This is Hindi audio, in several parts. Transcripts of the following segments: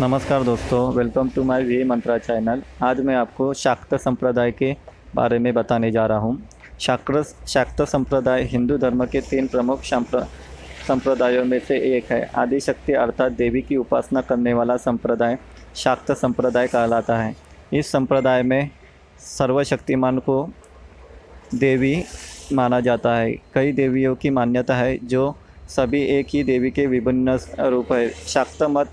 नमस्कार दोस्तों welcome to my V Mantra channel आज मैं आपको शाक्त संप्रदाय के बारे में बताने जा रहा हूँ। शाक्त शाक्त संप्रदाय हिंदू धर्म के तीन प्रमुख संप्र संप्रदायों में से एक है। आदिशक्ति अर्थात देवी की उपासना करने वाला संप्रदाय शाक्त संप्रदाय कहलाता है। इस संप्रदाय में सर्वशक्तिमान को देवी माना जाता है। कई देवियों की मान्यता है, जो सभी एक ही देवी के विभिन्न रूप है। शाक्त मत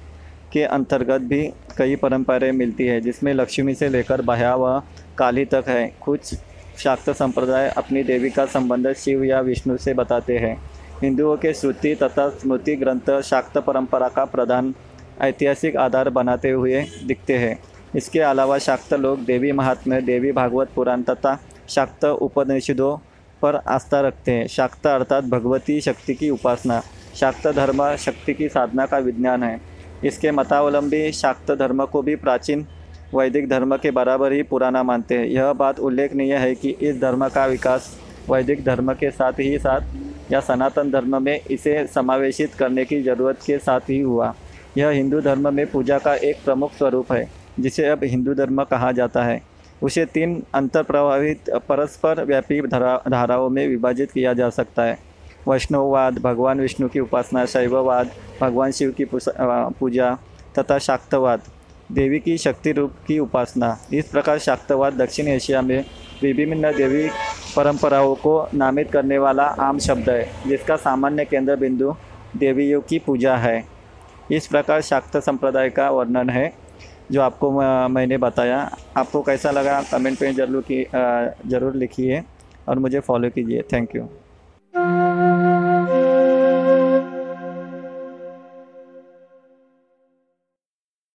के अंतर्गत भी कई परंपराएँ मिलती है, जिसमें लक्ष्मी से लेकर बह्या व काली तक है। कुछ शाक्त संप्रदाय अपनी देवी का संबंध शिव या विष्णु से बताते हैं। हिंदुओं के श्रुति तथा स्मृति ग्रंथ शाक्त परंपरा का प्रधान ऐतिहासिक आधार बनाते हुए दिखते हैं। इसके अलावा शाक्त लोग देवी महात्म्य, देवी भागवत पुराण तथा शाक्त उपनिषदों पर आस्था रखते हैं। शाक्त अर्थात भगवती शक्ति की उपासना। शाक्त धर्म शक्ति की साधना का विज्ञान है। इसके मतावलंबी शाक्त धर्म को भी प्राचीन वैदिक धर्म के बराबर ही पुराना मानते हैं। यह बात उल्लेखनीय है कि इस धर्म का विकास वैदिक धर्म के साथ ही साथ या सनातन धर्म में इसे समावेशित करने की ज़रूरत के साथ ही हुआ। यह हिंदू धर्म में पूजा का एक प्रमुख स्वरूप है, जिसे अब हिंदू धर्म कहा जाता है। उसे तीन अंतर प्रभावित परस्पर व्यापी धारा धाराओं में विभाजित किया जा सकता है। वैष्णववाद, भगवान विष्णु की उपासना, शैववाद, भगवान शिव की पूजा तथा शाक्तवाद, देवी की शक्ति रूप की उपासना। इस प्रकार शाक्तवाद दक्षिण एशिया में विभिन्न देवी परंपराओं को नामित करने वाला आम शब्द है, जिसका सामान्य केंद्र बिंदु देवियों की पूजा है। इस प्रकार शाक्त संप्रदाय का वर्णन है, जो आपको मैंने बताया। आपको कैसा लगा कमेंट में ज़रूर की ज़रूर लिखिए और मुझे फॉलो कीजिए। Thank you